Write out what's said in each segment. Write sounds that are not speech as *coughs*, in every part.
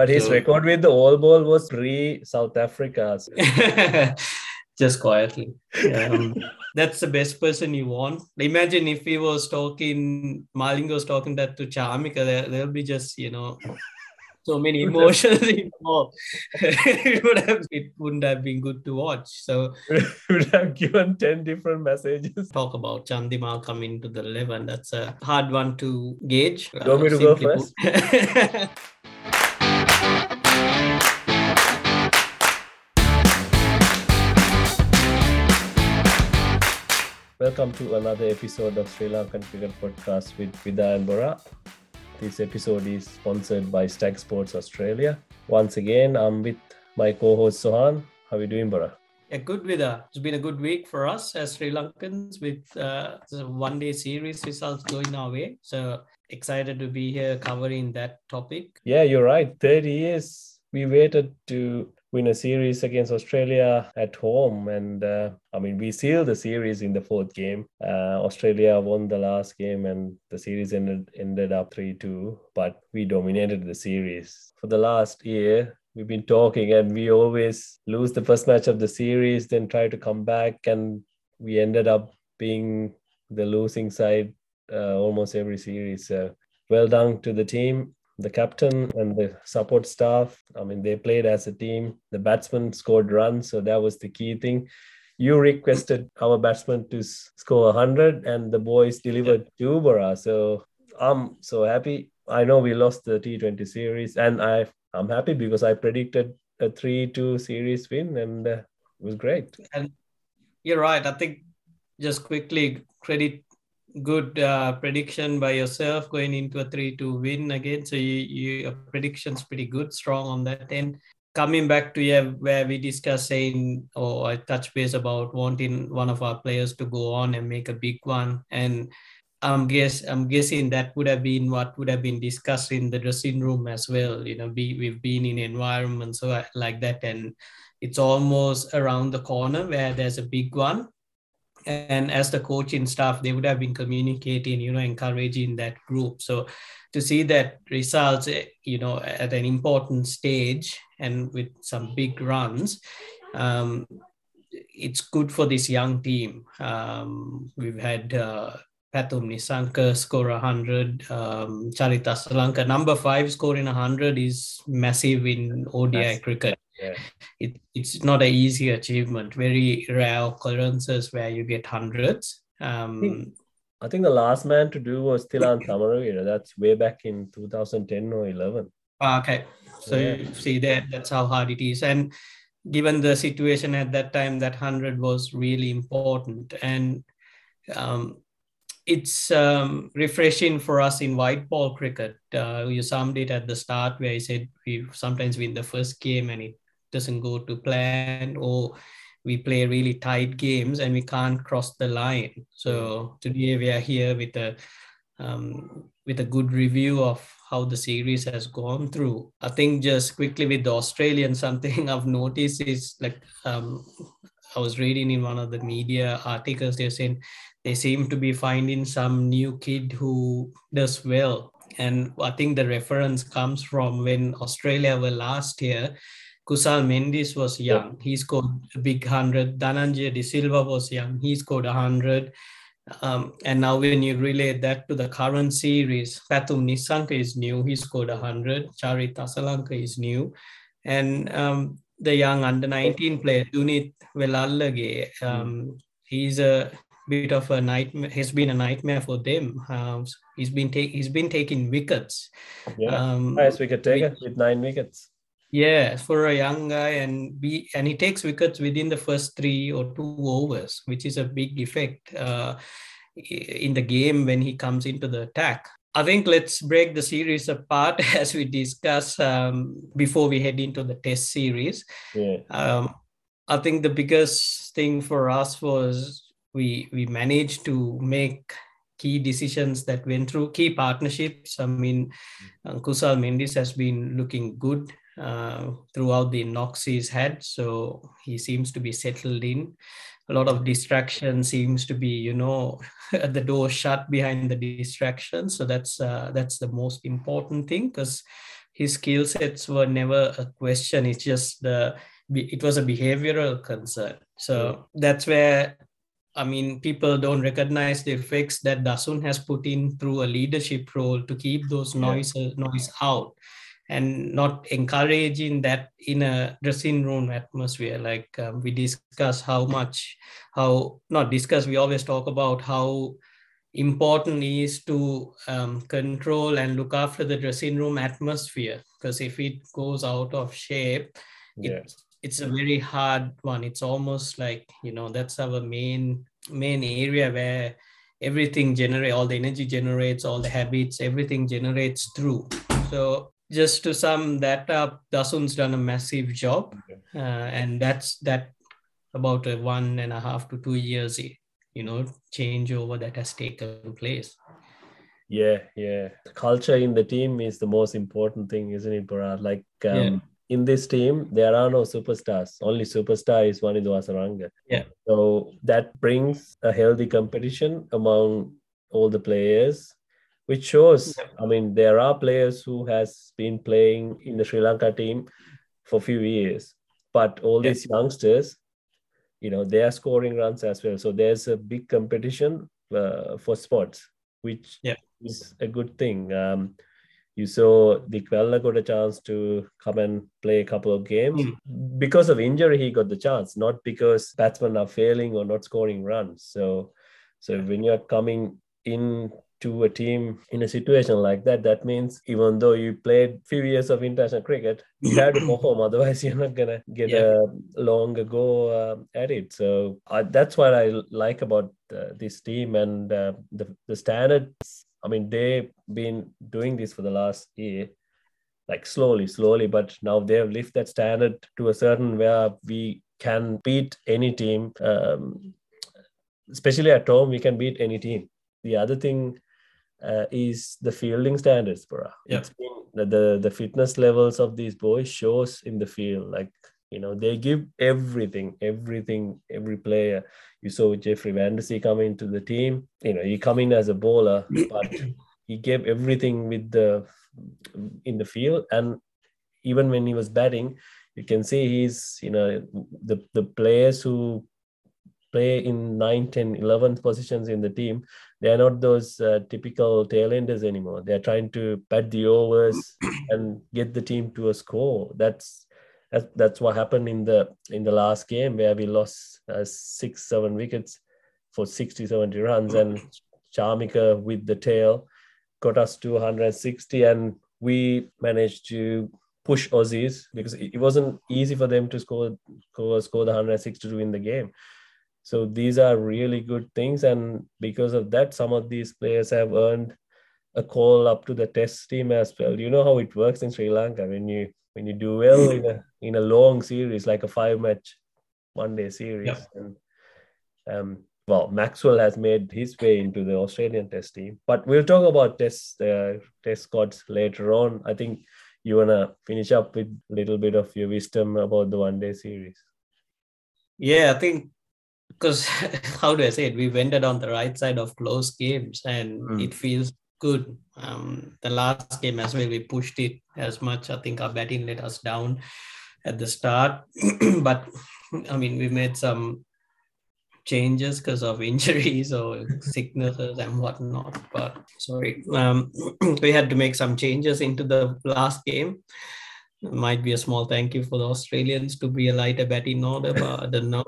But his So- record with the all ball was pre South Africa. So *laughs* just quietly. Um, *laughs* that's the best person you want. Imagine if he was talking, Malinga was talking that to Chamika, there, there'll be just, you know, so many *laughs* emotions involved. it, would have, it wouldn't have been good to watch. So, we would have given 10 different messages. talk about Chandimal coming to the 11. That's a hard one to gauge. You want me to go first? Welcome to another episode of Sri Lankan Cricket Podcast with Vida and Bora. This episode is sponsored by Stag Sports Australia. Once again, I'm with my co-host Sohan. How are you doing, Bora? Yeah, good Vida. It's been a good week for us as Sri Lankans with uh, the one day series results going our way. So excited to be here covering that topic. Yeah, you're right. 30 years we waited to win a series against Australia at home. And uh, I mean, we sealed the series in the fourth game. Uh, Australia won the last game and the series ended, ended up 3 2, but we dominated the series. For the last year, we've been talking and we always lose the first match of the series, then try to come back. And we ended up being the losing side almost every series. So well done to the team the captain and the support staff. I mean, they played as a team. The batsmen scored runs, so that was the key thing. You requested our batsmen to score 100, and the boys delivered two Bora. So I'm so happy. I know we lost the T20 series, and I I'm happy because I predicted a 3-2 series win, and uh, it was great. And you're right. I think just quickly credit good uh, prediction by yourself going into a 3-2 win again. So you, you your prediction's pretty good, strong on that end. Coming back to yeah, where we discussed saying or I touch base about wanting one of our players to go on and make a big one. And I'm guess I'm guessing that would have been what would have been discussed in the dressing room as well. You know, we've been in environments like that, and it's almost around the corner where there's a big one and as the coaching staff they would have been communicating you know encouraging that group. So to see that results eh, you know at an important stage and with some big runs um, it's good for this young team. Um, we've had uh, Pathum Nissanka score 100. Um, Charith Asalanka, number five, scoring 100 is massive in ODI cricket Yeah. it, it's not an easy achievement. Very rare occurrences where you get hundreds. Um, I think the last man to do was Thilan Samaraweera. *laughs* That's way back in 2010 or 11. okay, so Yeah. you see that that's how hard it is. And given the situation at that time, that hundred was really important. And um, it's um, refreshing for us in white ball cricket. Uh, you summed it at the start where you said we sometimes win the first game and it doesn't go to plan, or we play really tight games and we can't cross the line. So today we are here with a um, with a good review of how the series has gone through. I think just quickly with the Australian, *laughs* something I've noticed is like um, I was reading in one of the media articles, they're saying they seem to be finding some new kid who does well. And I think the reference comes from when Australia were last year. Kusal Mendis was young. He scored a big 100. Dhananjay De Silva was young. He scored 100. Um, and now when you relate that to the current series, Pathum Nissanka is new. He scored 100. Charith Asalanka is new. And um, the young under 19 player, Dunith Wellalage, um, he's a bit of a nightmare. Has been a nightmare for them. Um, he's been take, he's been taking wickets. Yeah. Um, Highest wicket taker with nine wickets. Yeah, for a young guy, and be and he takes wickets within the first three or two overs, which is a big effect uh, in the game when he comes into the attack. I think let's break the series apart *laughs* as we discuss um, before we head into the Test series. Yeah. Um, I think the biggest thing for us was we we managed to make key decisions that went through key partnerships. I mean, Kusal Mendis has been looking good uh, throughout the knocks he's had, so he seems to be settled in. A lot of distraction seems to be, you know, *laughs* the door shut behind the distraction. So that's uh, that's the most important thing because his skill sets were never a question. It's just the it was a behavioral concern. So that's where I mean, people don't recognize the effects that Dasun has put in through a leadership role to keep those noise yeah. noise out and not encouraging that in a dressing room atmosphere. Like um, we discuss how much, how not discuss, we always talk about how important is to um, control and look after the dressing room atmosphere because if it goes out of shape, yeah. it it's a very hard one it's almost like you know that's our main main area where everything generate all the energy generates all the habits everything generates through so just to sum that up dasun's done a massive job uh, and that's that about a one and a half to two years you know changeover that has taken place yeah yeah The culture in the team is the most important thing isn't it Bharat? like um, yeah in this team, there are no superstars. Only superstar is Wanindu Hasaranga. Yeah. So that brings a healthy competition among all the players, which shows. I mean, there are players who has been playing in the Sri Lanka team for a few years, but all these youngsters, you know, they are scoring runs as well. So there's a big competition uh, for spots, which yeah. is a good thing. Um, you saw Dickwella got a chance to come and play a couple of games. Mm. Because of injury, he got the chance, not because batsmen are failing or not scoring runs. So, so when you're coming in to a team in a situation like that, that means even though you played few years of international cricket, you have to perform. *clears throat* Otherwise, *laughs* you're not gonna get yeah. a longer go uh, at it. So uh, that's what I like about uh, this team and uh, the the standards I mean, they've been doing this for the last year, like slowly, slowly, but now they've lifted that standard to a certain where we can beat any team. Um, especially at home, we can beat any team. The other thing uh, is the fielding standards, bro. Yeah. It's been the, the the fitness levels of these boys shows in the field. Like you know, they give everything, everything, every player. You saw Jeffrey Van der come into the team. You know, he come in as a bowler, but *coughs* he gave everything with the in the field. And even when he was batting, you can see he's, you know, the, the players who play in 9, 10, 11 positions in the team, they are not those uh, typical tailenders anymore. They're trying to bat the overs and get the team to a score. That's that's, that's what happened in the in the last game where we lost uh, six seven wickets for 60 70 runs and Chamika with the tail got us to 160 and we managed to push Aussies because it wasn't easy for them to score score, score the 160 to win the game. So these are really good things, and because of that, some of these players have earned a call up to the test team as well. You know how it works in Sri Lanka. When you when you do well in a in a long series like a five match one day series yep. and um well maxwell has made his way into the australian test team. But we'll talk about test uh, test squads later on. I think you want to finish up with a little bit of your wisdom about the one day series. Yeah i think because *laughs* how do i say it we ended on the right side of close games and mm. it feels good. Um, the last game as well, we pushed it as much. I think our batting let us down at the start, *clears throat* but I mean, we made some changes because of *laughs* injuries or sicknesses and whatnot. But sorry, um, *clears throat* we had to make some changes into the last game. Might be a small thank you for the Australians to be a lighter batting order, but I don't know.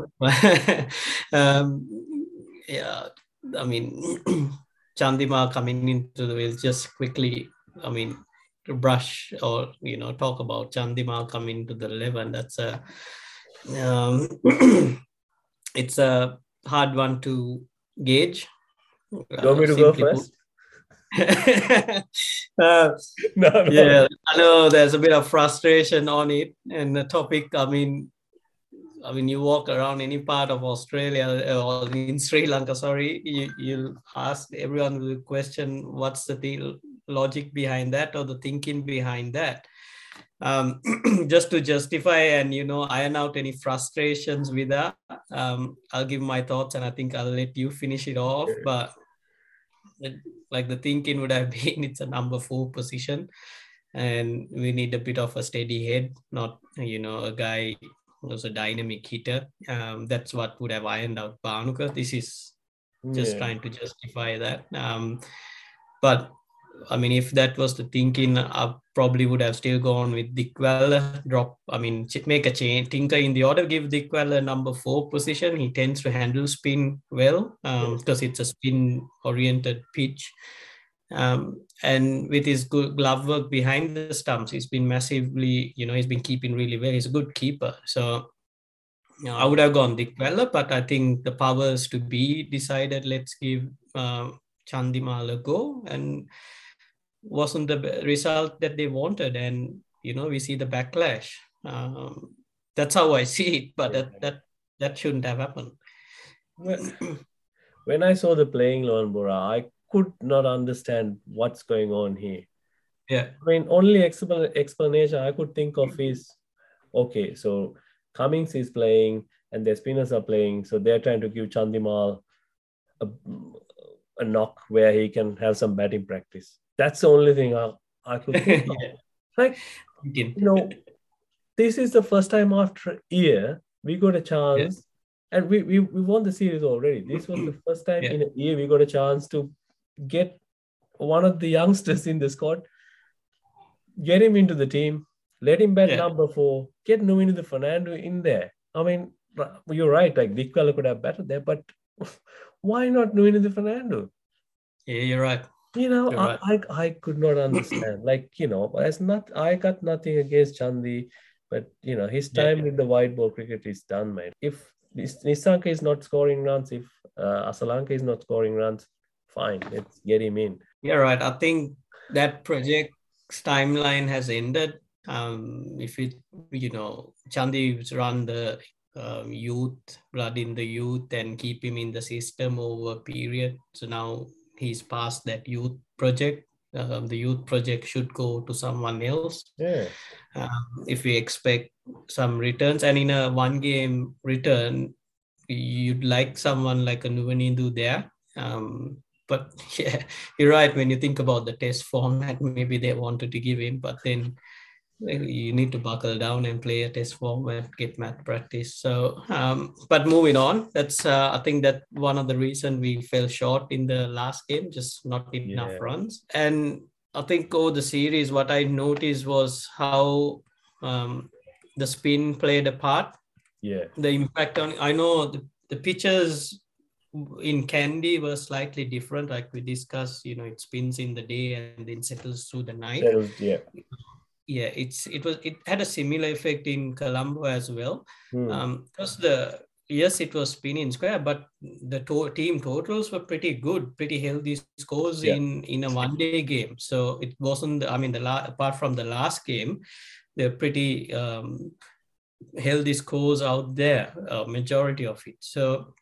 um, yeah, I mean, *clears throat* Chandima coming into the wheel just quickly, I mean, to brush or you know talk about Chandima coming to the eleven. That's a um, *clears throat* it's a hard one to gauge. You want me to go first? Uh, no, no. Yeah, I know there's a bit of frustration on it, and the topic. I mean, I mean, you walk around any part of Australia uh, or in Sri Lanka, sorry, you, you ask everyone will question what's the deal? logic behind that or the thinking behind that. Um, *clears throat* just to justify and you know iron out any frustrations with that, um, I'll give my thoughts and I think I'll let you finish it off. But like the thinking would have *laughs* been, it's a number four position. and we need a bit of a steady head, not you know a guy who's a dynamic hitter. Um, that's what would have ironed out Bhanuka. This is just Yeah. trying to justify that. Um, but I mean, if that was the thinking, I probably would have still gone with Dickwella. Drop, I mean, make a change, tinker in the order, give Dickwella number four position. He tends to handle spin well um, because it's a spin oriented pitch. Um, and with his good glove work behind the stumps, he's been massively, you know, he's been keeping really well. He's a good keeper. So, you know, I would have gone Dickwella, but I think the powers to be decided, let's give um, Chandimal a go. And wasn't the result that they wanted. And, you know, we see the backlash. Um, that's how I see it, but that, that, that shouldn't have happened. When- *clears throat* I saw the playing Lohan Bora, I could not understand what's going on here. Yeah. I mean, only expl- explanation I could think of is okay, so Cummins is playing and their spinners are playing, so they're trying to give Chandimal a, a knock where he can have some batting practice. That's the only thing I, I could think *laughs* of. Like, you know, this is the first time after a year we got a chance, and we, we, we won the series already. This was the first time Yeah. in a year we got a chance to get one of the youngsters in the squad, get him into the team, let him bat Yeah. number four, get Nuwanidu Fernando in there. I mean, you're right, like Dickwella could have batted there, but *laughs* why not Nuwanidu Fernando? Yeah, you're right. You know, You're I. I I could not understand. *clears throat* like, you know, as not I got nothing against Chandi, but you know, his Yeah. time with the white ball cricket is done, man. If Nis- Nissanka is not scoring runs, if uh, Asalanka is not scoring runs, fine, let's get him in. You're right. I think that project's timeline has ended. Um, if it, you know, Chandi's run the um, youth, blood in the youth, and keep him in the system over a period. So now he's past that youth project. Um, the youth project should go to someone else. Yeah. um, if we expect some returns and in a one game return you'd like someone like a Nuwanidu there um, but *laughs* yeah you're right when you think about the test format maybe they wanted to give him but then you need to buckle down and play a test format get math practice so um, but moving on that's uh, i think that one of the reason we fell short in the last game just not enough Yeah. runs and i think over the series what i noticed was how um, the spin played a part Yeah. the impact on i know the, the pitches in Kandy were slightly different like we discussed you know it spins in the day and then settles through the night was, yeah. Yeah it's it was it had a similar effect in colombo as well Hmm. um because the yes it was spinning square but the to- team totals were pretty good pretty healthy scores Yeah. in in a one day game so it wasn't i mean the la- apart from the last game they're pretty um healthy scores out there uh, majority of it so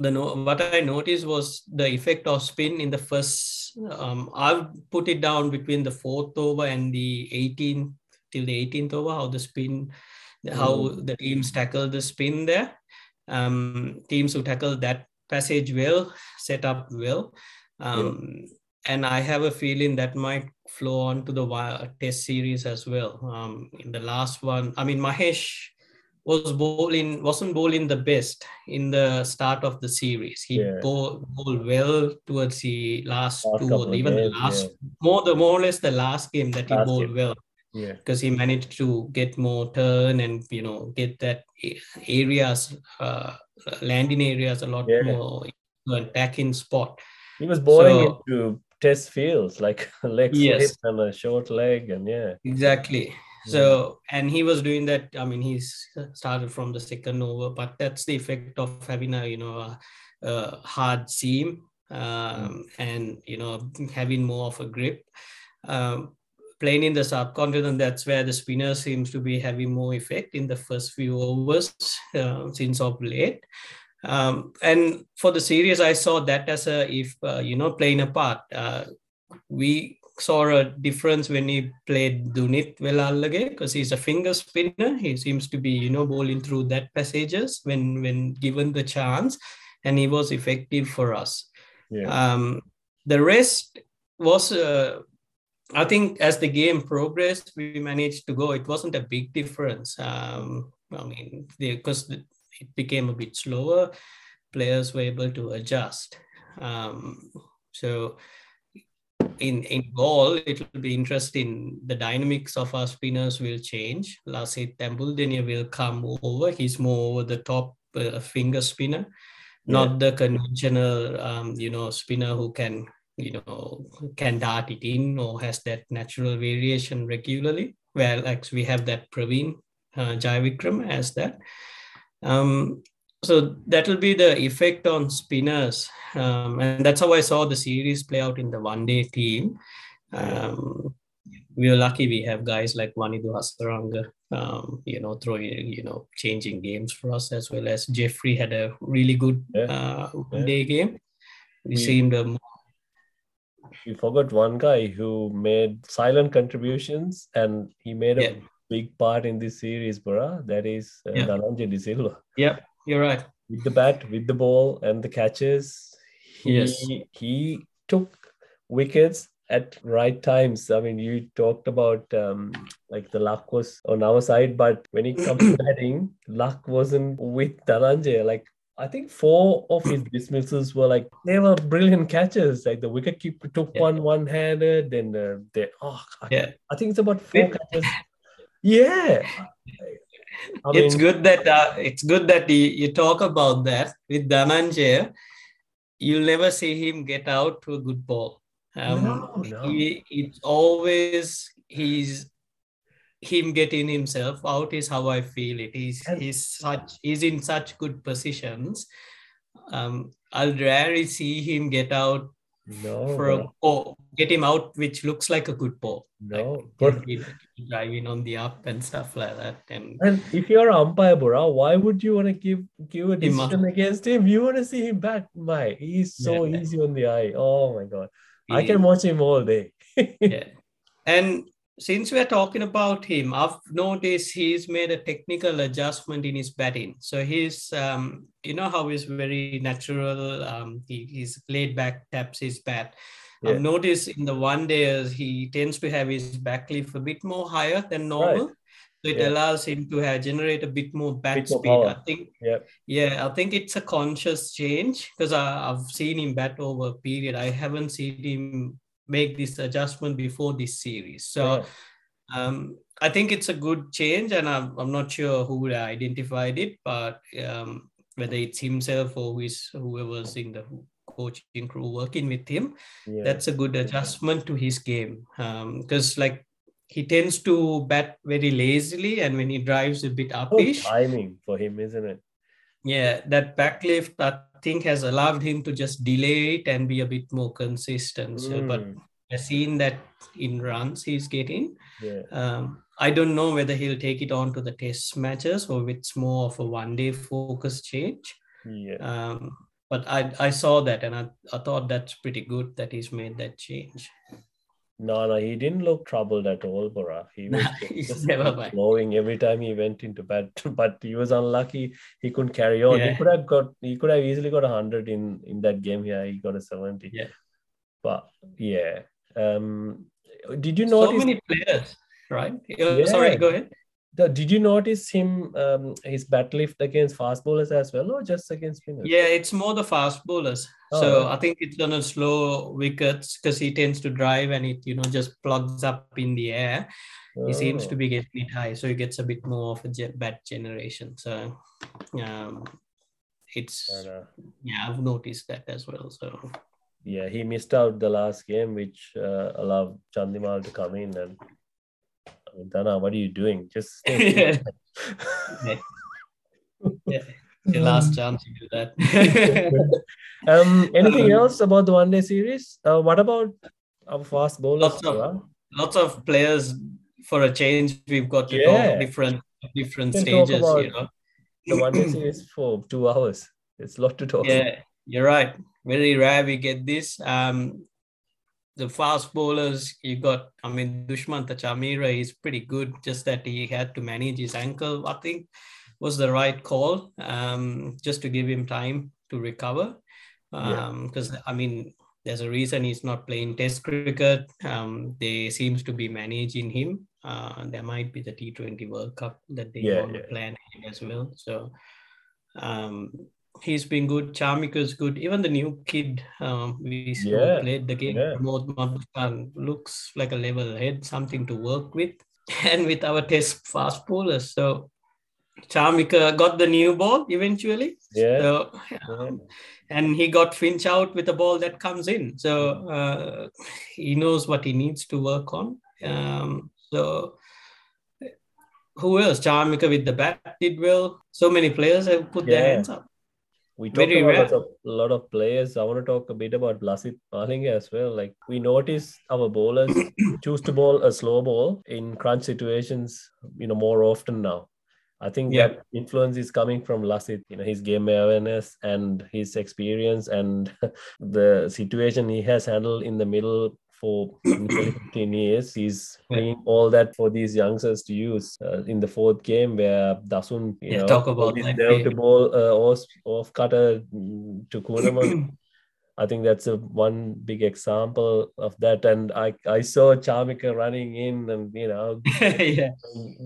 the no, what I noticed was the effect of spin in the first. Um, I've put it down between the fourth over and the 18th till the 18th over. How the spin, how the teams tackle the spin there. Um, teams who tackle that passage well, set up well, um, and I have a feeling that might flow on to the test series as well. Um, in the last one, I mean Mahesh was bowling wasn't bowling the best in the start of the series. He Yeah. bowled, bowled well towards the last, Last two or even the last more the more or less the last game that he bowled game. well Yeah. because he managed to get more turn and you know get that areas uh, landing areas a lot Yeah. more attacking spot. He was bowling So- into test fields like *laughs* a leg Yes. and a short leg, and yeah. Exactly. So, and he was doing that. I mean, he's started from the second over, but that's the effect of having a, you know, a, a hard seam um, and, you know, having more of a grip. Um, playing in the subcontinent, that's where the spinner seems to be having more effect in the first few overs uh, since of late. Um, and for the series, I saw that as a, if, uh, you know, playing a part. Uh, we saw a difference when he played Dunith Wellalage because he's a finger spinner. He seems to be, you know, bowling through that passages when when given the chance, and he was effective for us. Yeah. Um, the rest was uh, I think as the game progressed, we managed to go. It wasn't a big difference. Um, I mean, because it became a bit slower, players were able to adjust. Um, so in in Galle, it will be interesting. The dynamics of our spinners will change. Lasith Embuldeniya will come over. He's more over the top uh, finger spinner, yeah. not the conventional, um, you know, spinner who can you know can dart it in or has that natural variation regularly. Well, like we have that Praveen uh, as that. Um, so that will be the effect on spinners um, and that's how i saw the series play out in the one day team um, we were lucky we have guys like Wanindu Hasaranga, um, you know, throwing, you know, changing games for us as well as Jeffrey had a really good yeah. uh, one day game. We, we seemed um, we forgot one guy who made silent contributions and he made a yeah. big part in this series, Bora. That is uh, yeah. Silva. Yeah, you're right. With the bat, with the ball, and the catches, he, yes. he took wickets at right times. I mean, you talked about um, like the luck was on our side, but when it comes to *clears throat* batting, luck wasn't with Dhananjay. Like I think four of his dismissals were like they were brilliant catches. Like the wicket keeper took yeah. one one-handed, then uh, they oh yeah. I, I think it's about four catches. Yeah, *laughs* I it's mean, good that uh, it's good that you, you talk about that with Dhananjay. You'll never see him get out to a good ball. Um, no, no. He, it's always he's him getting himself out is how I feel it. He's and, he's such he's in such good positions. Um, I'll rarely see him get out no, for a or get him out, which looks like a good ball. No, like, driving on the up and stuff like that. And, and if you're an umpire, Bora, why would you want to give give a decision against him? You want to see him back, my he's so yeah. easy on the eye. Oh my god, I can watch him all day. *laughs* yeah, and since we're talking about him, I've noticed he's made a technical adjustment in his batting. So he's, um, you know, how he's very natural. Um, he, he's laid back, taps his bat. Yeah. I've noticed in the one days he tends to have his back lift a bit more higher than normal. Right. So it yeah. allows him to have, generate a bit more bat bit speed. I think, yeah. yeah, I think it's a conscious change because I've seen him bat over a period. I haven't seen him make this adjustment before this series. So um, I think it's a good change, and I'm, I'm not sure who identified it, but um, whether it's himself or who is whoever's in the coaching crew working with him, yeah. that's a good adjustment to his game. Because um, like he tends to bat very lazily, and when he drives a bit upish, oh, timing for him, isn't it? Yeah, that back lift I think has allowed him to just delay it and be a bit more consistent. So, but hmm. I've seen that in runs he's getting. Yeah. Um, I don't know whether he'll take it on to the test matches or it's more of a one day focus change. Yeah. Um, but I, I saw that and I, I thought that's pretty good that he's made that change. No, no, he didn't look troubled at all, Bora. He *laughs* was just never *laughs* blowing every time he went into bat, *laughs* but he was unlucky. He couldn't carry on. Yeah. He could have got, he could have easily got a hundred in in that game here. He got a seventy. Yeah. But yeah, um, did you notice? So many players, right? Yeah. Sorry, go ahead. Did you notice him um, his bat lift against fast bowlers as well, or just against spinners? Yeah, it's more the fast bowlers. Oh, so right. I think it's on a slow wickets because he tends to drive and it you know just plugs up in the air. Oh. He seems to be getting it high, so he gets a bit more of a bat generation. So um, it's yeah, I've noticed that as well. So yeah, he missed out the last game, which uh, allowed Chandimal to come in. And I mean, Dana, what are you doing? Just *laughs* yeah. yeah. The last chance to do that. *laughs* um, anything um, else about the one day series? Uh, what about our fast bowlers? Lots of, lots of players for a change. We've got to yeah. talk different different stages. You know, the one day *clears throat* series for two hours. It's a lot to talk. Yeah, about. you're right very rare we get this. Um, the fast bowlers, you got, I mean, Dushmantha Chameera is pretty good, just that he had to manage his ankle, I think was the right call, um, just to give him time to recover. Because, um, yeah. I mean, there's a reason he's not playing Test cricket. Um, they seems to be managing him. Uh, there might be the T20 World Cup that they Yeah, want to yeah. plan as well. So um, he's been good. Chamika's good. Even the new kid um, we Yeah, played the game, yeah. Looks like a level head, something to work with, *laughs* and with our Test fast bowlers. So Chamika got the new ball eventually. Yeah. So, um, and he got Finch out with a ball that comes in. So uh, he knows what he needs to work on. Um, so who else? Chamika with the bat did well. So many players have put their hands up. We talked Very about a lot of players. I want to talk a bit about Lasith Malinga as well. Like we notice our bowlers *coughs* choose to bowl a slow ball in crunch situations, you know, more often now. I think Yeah. that influence is coming from Lasith, you know, his game awareness and his experience and *laughs* the situation he has handled in the middle for *coughs* 15 years. He's Yeah. bringing all that for these youngsters to use uh, in the fourth game where Dasun, you Yeah, know, talk about is that, there yeah. to bowl uh, off, off cutter mm, to Kuhnemann. *coughs* I think that's a one big example of that. And I, I saw Chamika running in and you know *laughs* yeah.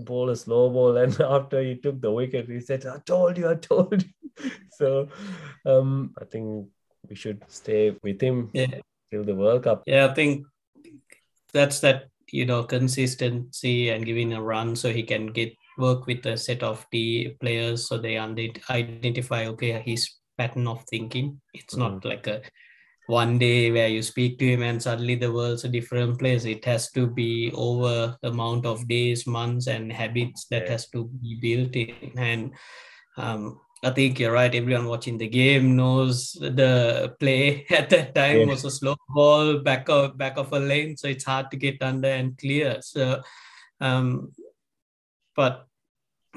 bowl a slow ball, and *laughs* after he took the wicket, he said, "I told you, I told you." *laughs* so um, I think we should stay with him Yeah. Till the World Cup. Yeah, I think that's that, you know, consistency and giving a run so he can get work with a set of the players so they identify, okay, his pattern of thinking. It's not like a one day where you speak to him and suddenly the world's a different place. It has to be over the amount of days, months, and habits that Yeah. has to be built in. And um, I think you're right. Everyone watching the game knows the play *laughs* at that time Yeah. was a slow ball back of back of a lane, so it's hard to get under and clear. So, um, but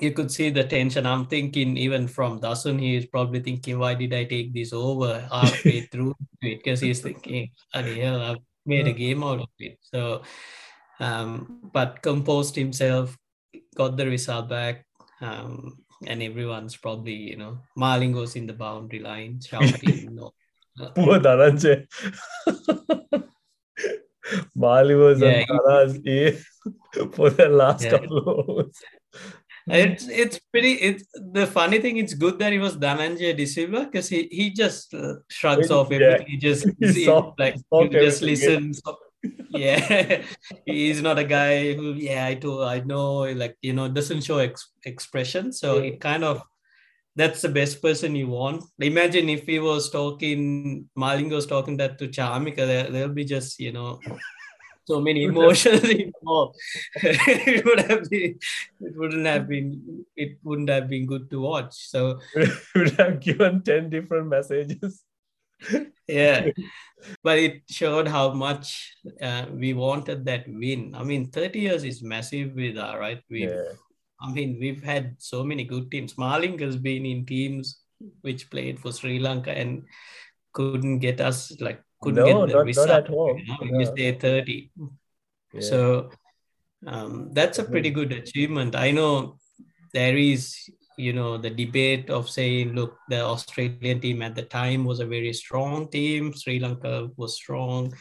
you could see the tension. I'm thinking even from Dasun, he is probably thinking, "Why did I take this over halfway *laughs* through it?" Because he's thinking, "Bloody hell, I've made a game out of it." So, um, but composed himself, got the result back. Um, and everyone's probably, you know, Malinga's in the boundary line shouting, *laughs* no. Poor Dhananjay. Mali was Yeah, he- Tara's *laughs* ear for the last Yeah. couple. It's it's pretty. It's the funny thing. It's good that he was Dhananjay De Silva because he he just uh, shrugs Yeah. off everything. He just *laughs* He he, soft- like soft you just everything, listen. Yeah, *laughs* he's not a guy who yeah I do I know like you know doesn't show ex- expression. So Yeah. it kind of that's the best person you want. Imagine if he was talking Malinga was talking that to Chamika, there, there'll be just you know so many *laughs* emotions *laughs* involved. it would have been it wouldn't have been it wouldn't have been good to watch. So would have given 10 different messages. Yeah, *laughs* but it showed how much uh, we wanted that win. I mean, 30 years is massive with our right. We Yeah. I mean, we've had so many good teams. Maling has been in teams which played for Sri Lanka and couldn't get us like couldn't No, get the not- not result. at home. You know, Yeah. just say 30. Yeah. So um, that's a pretty good achievement. I know there is, you know, the debate of saying, look, the Australian team at the time was a very strong team. Sri Lanka was strong,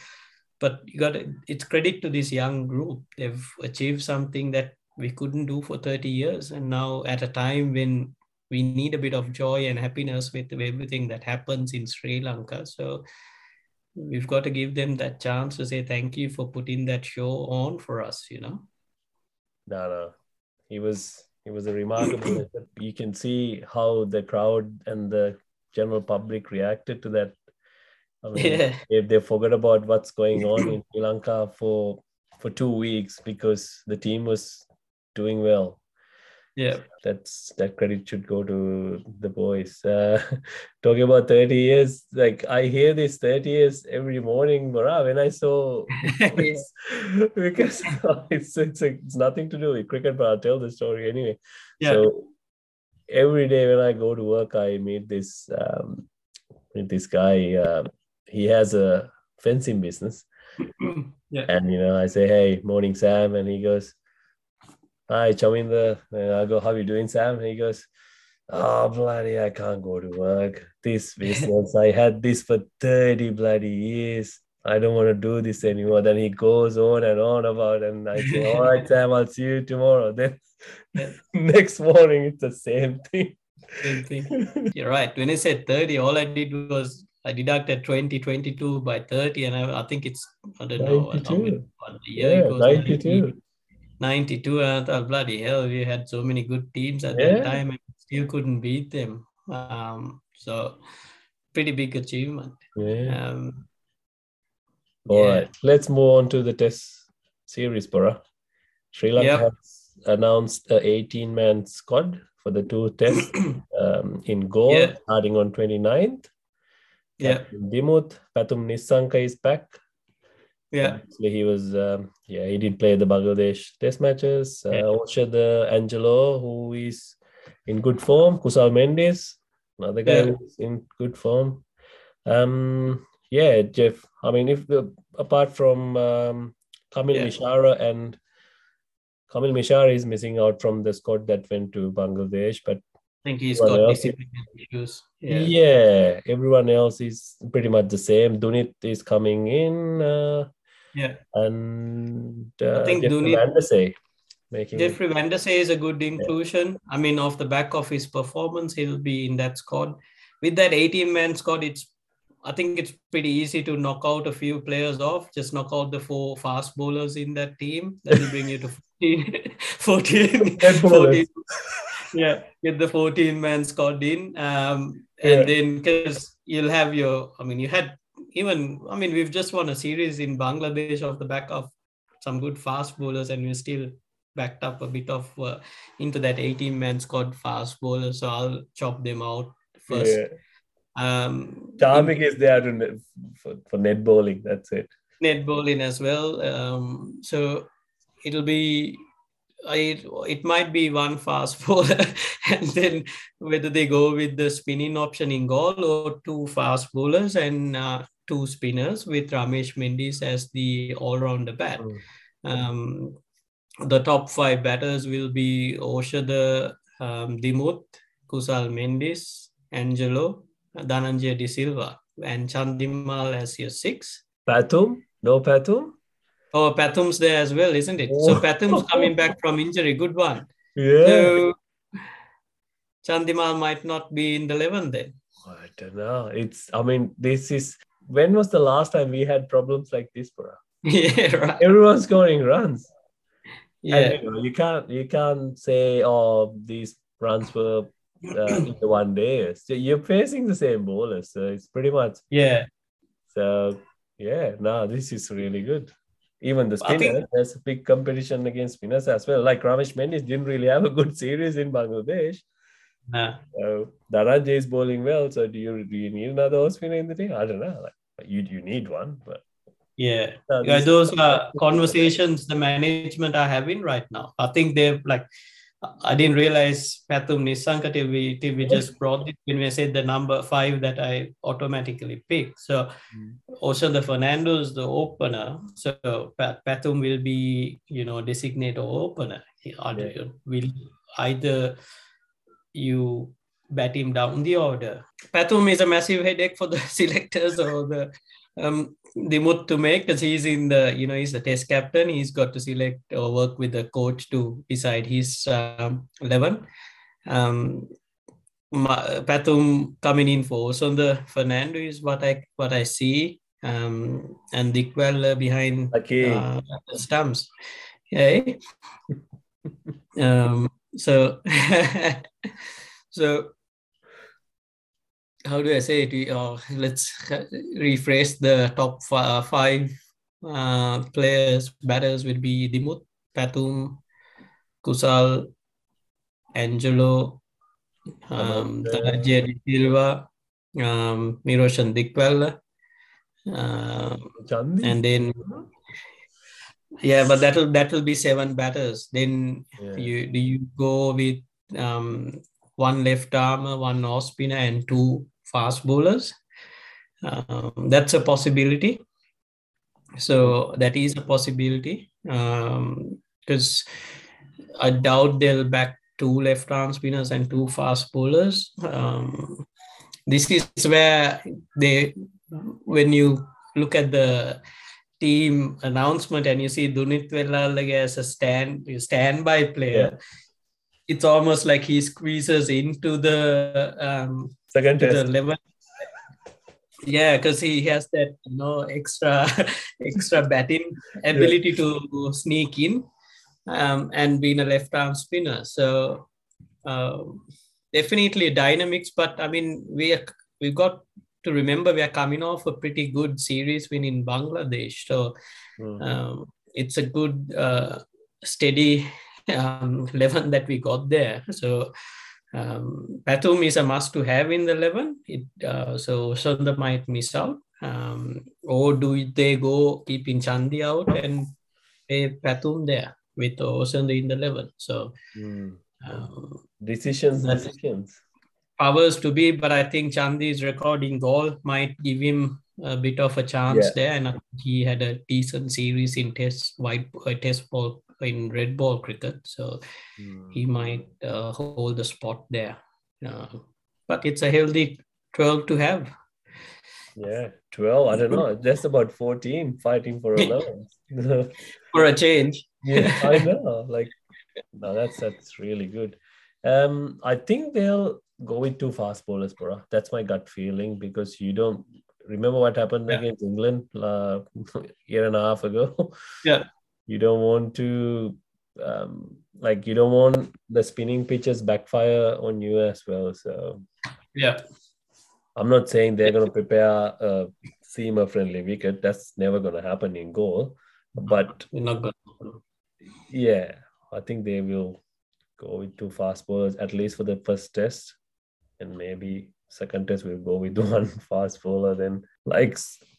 but you got it's credit to this young group. They've achieved something that we couldn't do for 30 years, and now at a time when we need a bit of joy and happiness with everything that happens in Sri Lanka. So we've got to give them that chance to say thank you for putting that show on for us, you know? no, no. He was he was a remarkable. *clears throat* you can see how the crowd and the general public reacted to that. I mean, Yeah. if they forgot about what's going on in Sri Lanka for for two weeks because the team was doing well. Yeah. That's that credit should go to the boys. Uh, *laughs* talking about 30 years, like I hear this 30 years every morning, Bara, when I saw *laughs* it's, *laughs* because it's it's it's nothing to do with cricket, but I'll tell the story anyway. Yeah. So every day when I go to work, I meet this um, meet this guy. Uh, he has a fencing business, yeah. and you know, I say, "Hey, morning, Sam," and he goes, "Hi, Chaminda." And I go, "How are you doing, Sam?" And he goes, oh bloody, I can't go to work. This *laughs* business, I had this for 30 bloody years. I don't want to do this anymore. Then he goes on and on about, and I say, all right, *laughs* Sam, I'll see you tomorrow. Then *laughs* next morning, it's the same thing. Same thing. You're right. When I said 30, all I did was I deducted 20, 22 by 30, and I, I think it's, I don't know, 92. what the year Yeah, it goes, 92. 92 and I thought, bloody hell, we had so many good teams at Yeah. that time and still couldn't beat them. Um, so pretty big achievement. Yeah. Um, All yeah. right, let's move on to the test series, Bora. Sri Lanka Yep. has announced a 18 man squad for the two tests *clears throat* um, in Galle Yeah. starting on 29th. yeah, Captain Dimuth, Pathum Nissanka is back. Yeah, Actually, he was, um, yeah, he did play the Bangladesh test matches. Uh, Yeah. also, the Angelo, who is in good form. Kusal Mendis, another guy Yeah. who's in good form. Um, yeah, Jeff. I mean, if the apart from um, Kamil Yeah. Mishara and Kamil Mishara is missing out from the squad that went to Bangladesh, but I think he's got discipline issues. yeah. Yeah, everyone else is pretty much the same. Dunith is coming in, uh, yeah. and uh, think Jeffrey Dunit- Vandersay making. Jeffrey Vandersay is a good inclusion. I mean, off the back of his performance, he'll be in that squad. With that 18 man squad, it's I think it's pretty easy to knock out a few players off. Just knock out the four fast bowlers in that team. That will bring you to *laughs* 14. *laughs* 14, 14 yeah, get the 14 man squad in. Um, Yeah. and then because you'll have your, I mean, you had even, I mean, we've just won a series in Bangladesh off the back of some good fast bowlers, and we're still backed up a bit of uh, into that 18 man squad fast bowler. So I'll chop them out first. Yeah. Um, Charmik is there to net, for, for net bowling. That's it. net bowling as well. Um, so it'll be I, it might be one fast *laughs* bowler, and then whether they go with the spinning option in Galle or two fast bowlers and uh, two spinners with Ramesh Mendis as the all-rounder bat. Mm. Um, the top five batters will be Oshada um, Dimuth, Kusal Mendis, Angelo, Dhananjay De Silva, and Chandimal as your six. Pathum? No Pathum? Oh, Pathum's there as well, isn't it? So Oh. Pathum's *laughs* coming back from injury. Good one. Yeah. So Chandimal might not be in the 11 then. I don't know. It's, I mean, this is, when was the last time we had problems like this, bro? *laughs* yeah, right. Everyone's scoring runs. Yeah, And, you, know, you can't, you can't say, oh, these runs were uh, in the one day. So you're facing the same bowlers. So it's pretty much, yeah. so yeah, no, this is really good. Even the I think- there's a big competition against spinners as well. Like Ramesh Mendis didn't really have a good *laughs* series in Bangladesh. Nah. So Dhananjay is bowling well. So do you do you need another off spinner in the team? I don't know. Like you you need one, but Yeah. uh, Yeah, those are conversations the management are having right now. I think they've like I didn't realize Pathum Nissanka till we till we just brought it when we said the number five that I automatically picked. So Mm. also the Fernando is the opener. So Pat, Pathum will be you know designate designated opener. Either will either you bat him down. The order. Pathum is a massive headache for the *laughs* selectors or the um Dimuth to make because he's in the you know he's the test captain. He's got to select or work with the coach to decide his um, 11 um Pathum coming in for the Fernando is what I what I see. Um and Dickwell behind Okay. uh, the stumps yeah um so *laughs* so how do I say it? We, uh, let's rephrase the top fi- five uh, players. Batters will be Dimuth, Pathum, Kusal, Angelo, um. Dhananjay De Silva, um, Niroshan um, and then yeah, but that'll that'll be seven batters. Then Yeah. you do you go with um, one left armer, one off spinner, and two fast bowlers. Um, that's a possibility. So that is a possibility because I doubt they'll back two left arm spinners and two fast bowlers. Um, this is where they, when you look at the team announcement and you see Dunith Wellalage as a stand standby player, yeah. It's almost like he squeezes into the um, second test. the level. Yeah, because he has that you know extra *laughs* extra batting ability yeah. to sneak in um, and being a left arm spinner. So uh, definitely dynamics, but I mean we are, we got to remember we are coming off a pretty good series win in Bangladesh. So mm-hmm. um, it's a good uh, steady *laughs* um, 11 that we got there. So um, Pathum is a must to have in the 11. It, uh, so Sundar might miss out. Um, or do they go keeping Chandi out and play Pathum there? with Osunda in the level. So mm. um, decisions, decisions. Powers to be, but I think Chandi's recording Galle might give him a bit of a chance yeah. there, and he had a decent series in test white uh, test ball in red ball cricket, so mm. he might uh, hold the spot there. Uh, but it's a healthy twelve to have. Yeah, 12. I don't know. That's about 14 fighting for *laughs* 11. *laughs* for a change yeah, I *laughs* know. Like, no, that's that's really good. Um, I think they'll go with two fast bowlers, bro. That's my gut feeling because you don't remember what happened yeah. against England uh, *laughs* year and a half ago. *laughs* Yeah, you don't want to um, like you don't want the spinning pitches backfire on you as well. So yeah, I'm not saying they're gonna prepare a seamer friendly wicket. That's never gonna happen in Galle. But you're not gonna yeah, I think they will go with two fast bowlers at least for the first test, and maybe second test we'll go with *laughs* one fast bowler. Then like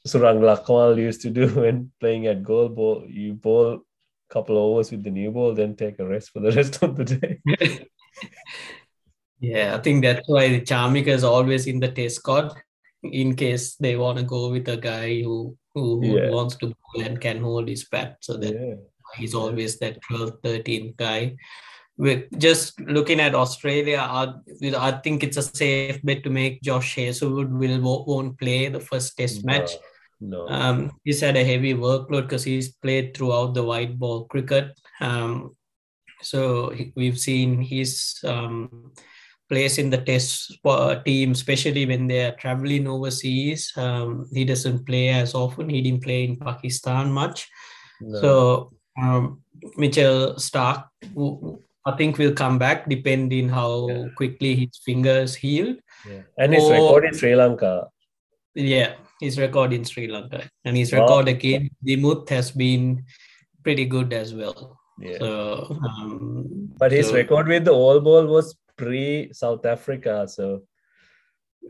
Surang Lakmal used to do *laughs* when playing at Galle ball, you bowl a couple overs with the new ball, then take a rest for the *laughs* rest of the day. yeah, I think that's why the Chamika is always in the test squad in case they want to go with a guy who who, who yeah. wants to bowl and can hold his bat so that yeah he's always that 12 13 guy with just looking at Australia, I, I think it's a safe bet to make Josh Hazlewood will won't play the first Test no, match. No. Um, he's had a heavy workload because he's played throughout the white ball cricket. Um, so we've seen his um, place in the Test team, especially when they are traveling overseas. Um, he doesn't play as often. He didn't play in Pakistan much. No. So um, Mitchell Starc, I think will come back depending how yeah. quickly his fingers healed. Yeah. And his or, record in Sri Lanka. Yeah, his record in Sri Lanka. And his record wow. again, Dimuth has been pretty good as well. Yeah. So, um, but his so, record with the all ball was pre South Africa. So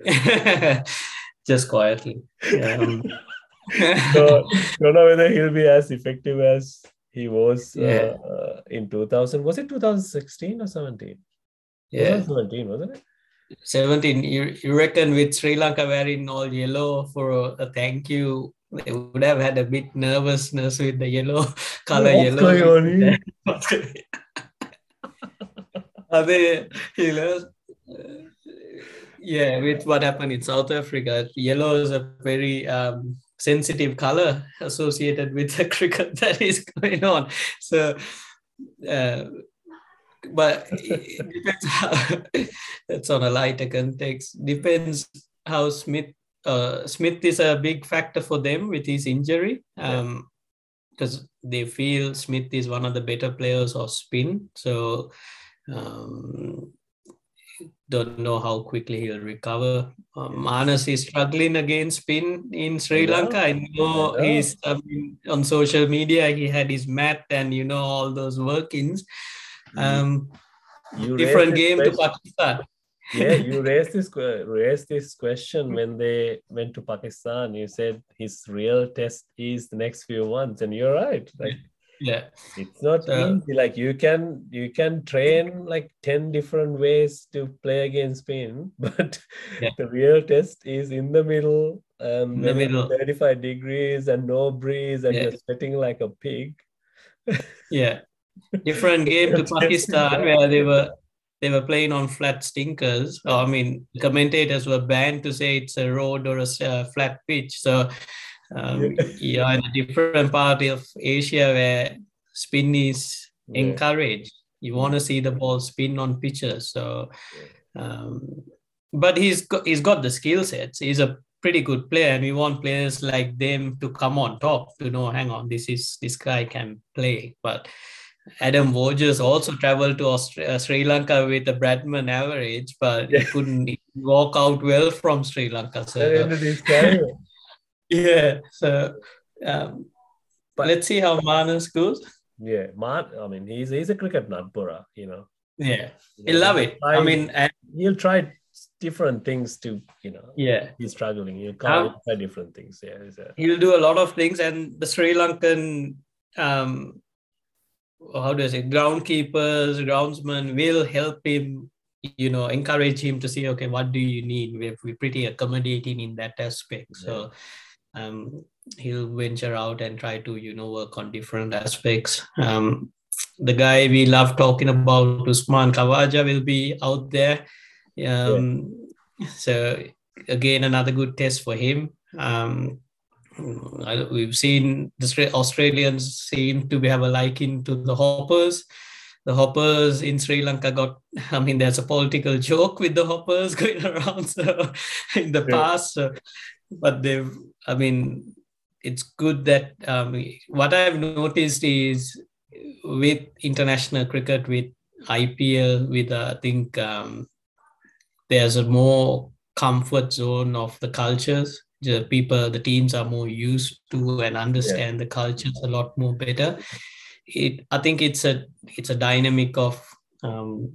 *laughs* just quietly. *laughs* Um, so don't know whether he'll be as effective as he was yeah. uh, in 2000. Was it 2016 or 17? Yeah. 2017, wasn't it? 17. You, you reckon with Sri Lanka wearing all yellow for a, a thank you, they would have had a bit nervousness with the yellow *laughs* color What's yellow. Going on *laughs* Are they, you know, yeah, with what happened in South Africa, yellow is a very um, sensitive color associated with the *laughs* cricket that is going on. So, uh, but it depends how, *laughs* that's on a lighter context. Depends how Smith uh, Smith is a big factor for them with his injury. Um, because they feel Smith is one of the better players of spin. So um, don't know how quickly he'll recover. Um, Marnus is struggling against spin in Sri Lanka. I know, he's I mean, on social media. He had his mat and you know all those workings. Um, you different game to Pakistan. yeah, *laughs* you raised this raised this question when they went to Pakistan. You said his real test is the next few months, and you're right. Like *laughs* yeah it's not so, easy like you can you can train like 10 different ways to play against Spain *laughs* but yeah. the real test is in the middle um in the middle 35 degrees and no breeze and yeah. you're sweating like a pig *laughs* yeah different game to *laughs* pakistan where they were they were playing on flat stinkers. I mean, commentators were banned to say it's a road or a uh, flat pitch. So, um, *laughs* yeah, in a different part of Asia where spin is yeah. encouraged, you want to see the ball spin on pitches. So, um, but he's got, he's got the skill sets. He's a pretty good player, and we want players like them to come on top to know, hang on, this is this guy can play. But Adam Voges also traveled to uh, Sri Lanka with a Bradman average, but yeah. he couldn't walk out well from Sri Lanka. So, *laughs* yeah, so um, but let's see how Marnus goes. Yeah, Man, I mean, he's he's a cricket nut, Bora, you know. Yeah, he'll love it. I mean, and, he'll try different things to, you know. Yeah, he's struggling. He'll um, try different things. Yeah, he'll do a lot of things, and the Sri Lankan um, how do I say groundkeepers, groundsmen will help him, you know, encourage him to say, okay, what do you need? We're, we're pretty accommodating in that aspect. Yeah. Um, he'll venture out and try to, you know, work on different aspects. Um, the guy we love talking about, Usman Khawaja, will be out there. Um, yeah. So again, another good test for him. Um, we've seen the Australians seem to have a liking to the hoppers. The hoppers in Sri Lanka got, I mean, there's a political *laughs* joke with the hoppers *laughs* going around so, in the yeah. past. So, but they've, I mean, it's good that um, what I've noticed is with international cricket, with IPL, with uh, I think um, there's a more comfort zone of the cultures the people the teams are more used to and understand yeah. the cultures a lot more better it i think it's a it's a dynamic of um,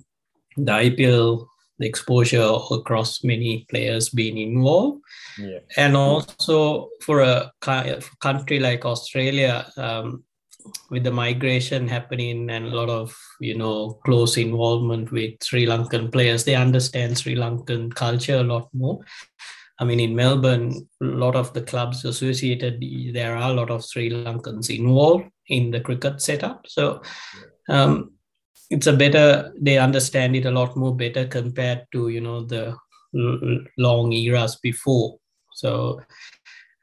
the ipl the exposure across many players being involved yeah. and also for a country like australia um, with the migration happening and a lot of you know close involvement with sri lankan players they understand sri lankan culture a lot more I mean, in Melbourne, a lot of the clubs associated, there are a lot of Sri Lankans involved in the cricket setup. So um, it's a better, they understand it a lot more better compared to, you know, the long eras before. So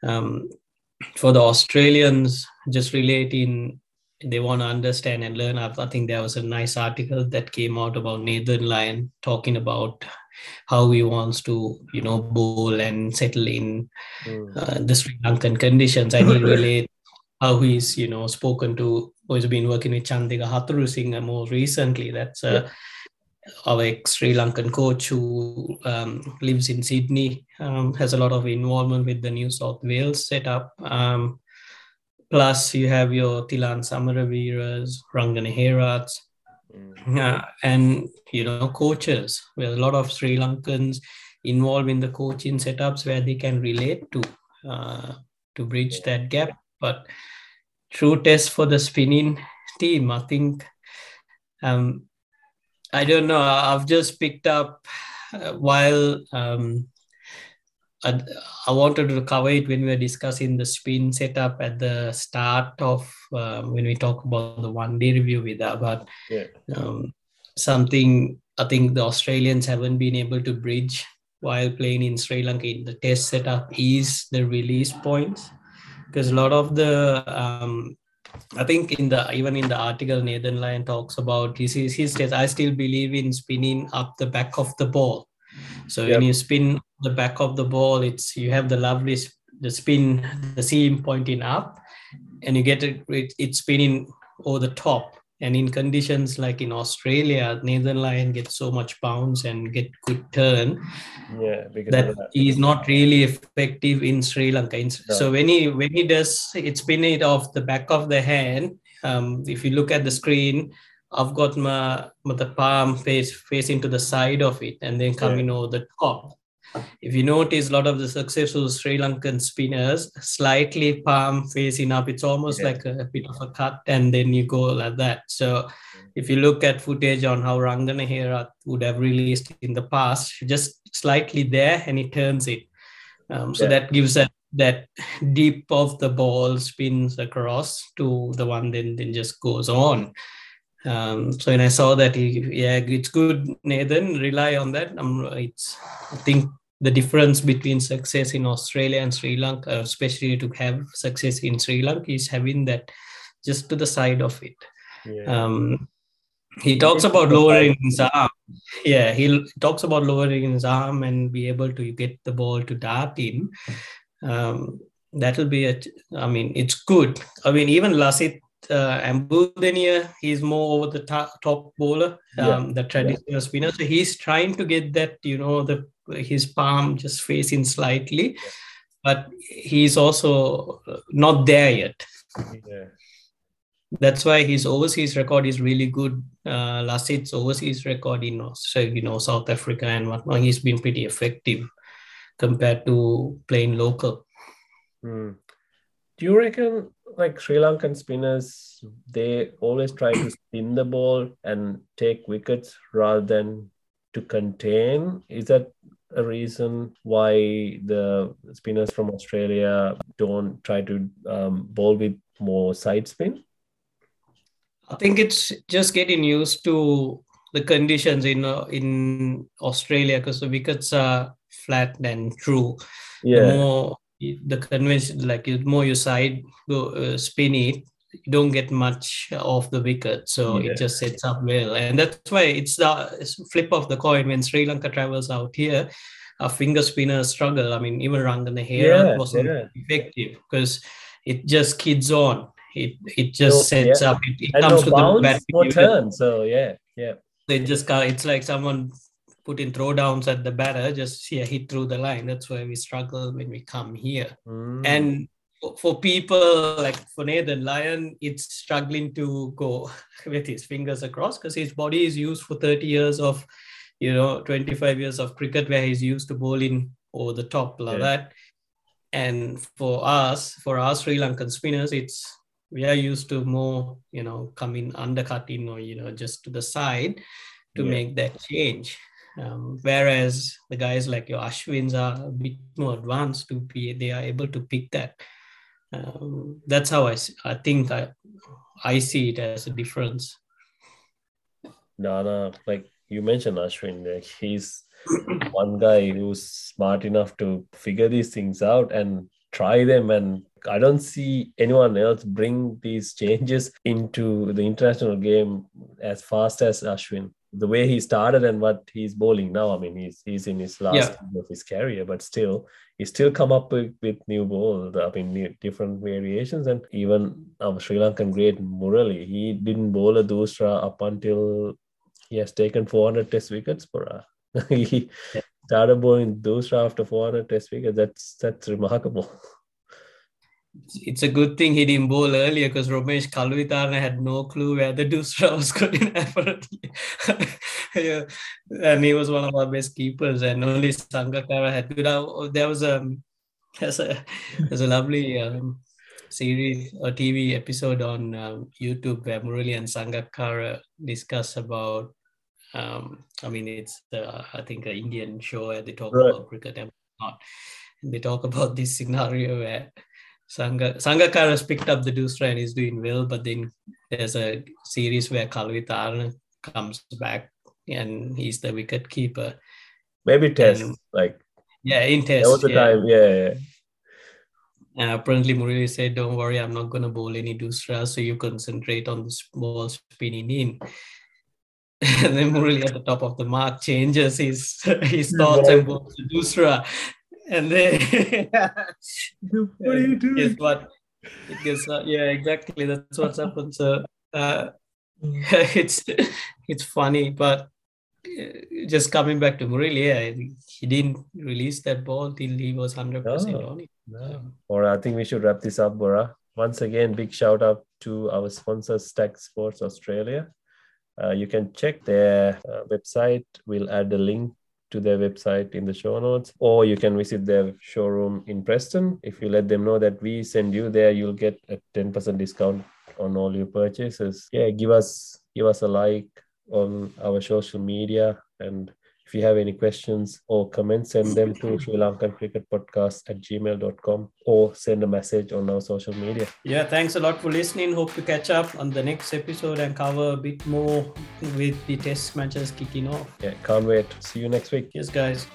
um, for the Australians, just relating, they want to understand and learn. I think there was a nice article that came out about Nathan Lyon talking about how he wants to you know bowl and settle in mm. uh, the Sri Lankan conditions and *laughs* he relate how he's you know spoken to who's been working with Chandika Hathurusinha more recently. That's uh, yeah. our ex Sri Lankan coach who um, lives in Sydney um, has a lot of involvement with the New South Wales setup. Um, plus you have your Thilan Samaraweeras Rangana Herats uh, and you know coaches. Where a lot of sri lankans involved in the coaching setups where they can relate to uh, to bridge that gap. But true test for the spinning team i think um i don't know i've just picked up uh, while um I, I wanted to cover it when we were discussing the spin setup at the start of uh, when we talk about the one day review with that. But yeah. um, something I think the Australians haven't been able to bridge while playing in Sri Lanka in the test setup is the release points because a lot of the um, I think in the even in the article Nathan Lyon talks about he says he says I still believe in spinning up the back of the ball so yep. when you spin the back of the ball, it's you have the lovely the spin, the seam pointing up, and you get it, it spinning over the top. And in conditions like in Australia, Nathan Lyon gets so much bounce and get good turn. Yeah, that, that is not really effective in Sri Lanka. No. So when he when he does it spin it off the back of the hand, um, if you look at the screen, I've got my, my the palm face facing to the side of it and then coming yeah. over the top. If you notice, a lot of the successful Sri Lankan spinners slightly palm facing up. It's almost yeah. like a, a, bit of a cut, and then you go like that. So, if you look at footage on how Rangana Herath would have released in the past, just slightly there, and he turns it. Um, so yeah. that gives that that deep of the ball spins across to the one then then just goes on Um, so when I saw that, he, yeah, it's good, Nathan. Rely on that. Um, it's I think the difference between success in Australia and Sri Lanka, especially to have success in Sri Lanka, is having that just to the side of it. Yeah. Um, he talks about lowering his arm. Yeah, he talks about lowering his arm and be able to get the ball to dart in. Um, that'll be a. I mean, it's good. I mean, even Lasith uh, Embuldeniya, he's more over the top, top bowler, um, yeah. the traditional yeah. spinner. So he's trying to get that, you know, the his palm just facing slightly, yeah. but he's also not there yet. Yeah. That's why his overseas record is really good. Uh, Lasith's overseas record in so you know South Africa and whatnot, he's been pretty effective compared to playing local. Mm. Do you reckon like Sri Lankan spinners, they always try to spin the ball and take wickets rather than to contain? Is that a reason why the spinners from Australia don't try to um, bowl with more side spin? I think it's just getting used to the conditions in uh, in Australia because the wickets are flat and true. Yeah. The more the convention like the more you side go uh, spin it don't get much off the wicket so yeah. it just sets up well and that's why it's the flip of the coin when sri lanka travels out here a finger spinner struggle i mean even rangana yeah, wasn't yeah. effective because it just kids on it it just so, sets up it, it comes no to bounce, the bat no turn so yeah yeah it just it's like someone put in throwdowns at the batter, just yeah, hit through the line. That's why we struggle when we come here. Mm. And for people like for Nathan Lyon, it's struggling to go *laughs* with his fingers across because his body is used for 30 years of, you know, 25 years of cricket where he's used to bowling over the top like yeah. that. And for us, for our Sri Lankan spinners, it's we are used to more, you know, coming undercutting or you know just to the side to yeah. make that change. Um, whereas the guys like your Ashwins are a bit more advanced to be, they are able to pick that. Um, that's how I, I think I, I see it as a difference. No, no, like you mentioned Ashwin, like he's one guy who's smart enough to figure these things out and try them and I don't see anyone else bring these changes into the international game as fast as Ashwin the way he started and what he's bowling now. I mean, he's he's in his last yeah. of his career, but still, he still come up with, with new balls. I mean, new, different variations, and even our Sri Lankan great Murali, he didn't bowl a doosra up until he has taken 400 Test wickets for us. *laughs* he yeah. started bowling doosra after 400 Test wickets. That's that's remarkable. *laughs* it's a good thing he didn't bowl earlier because Romesh Kaluwitharana had no clue where the doosra *laughs* was going apparently. *laughs* yeah. And he was one of our best keepers, and only Sangakkara had good. Uh, there was a *laughs* there's a there's a lovely um, series or TV episode on um, YouTube where Murali and Sangakkara discuss about. Um, I mean, it's uh, I think an Indian show where they talk right. about cricket and not. And they talk about this scenario where Sanga Sangakkara has picked up the doosra and is doing well, but then there's a series where Kaluwitharana comes back and he's the wicket keeper. Maybe test and, like yeah, in test. That was the yeah. time, yeah, yeah. And apparently Murali said, Don't worry, I'm not gonna bowl any doosra, so you concentrate on the ball spinning in. *laughs* and then Murali at the top of the mark changes his *laughs* his thoughts and bowls the Dusra and then *laughs* what are you *laughs* doing? Guess what? Guess uh, yeah, exactly. That's what's happened. So uh, *laughs* it's it's funny, but uh, just coming back to Murali, yeah, he didn't release that ball till he was hundred no, percent on it. No. Or I think we should wrap this up, Bora. Once again, big shout out to our sponsor, Stack Sports Australia. Uh, you can check their uh, website. We'll add the link to their website in the show notes, or you can visit their showroom in Preston. If you let them know that we send you there, you'll get a 10% discount on all your purchases. Yeah, give us give us a like on our social media and If you have any questions or comments, send them to Sri Lankan Cricket Podcast at gmail.com or send a message on our social media. Yeah, thanks a lot for listening. Hope to catch up on the next episode and cover a bit more with the test matches kicking off. Yeah, can't wait. See you next week. Cheers, guys.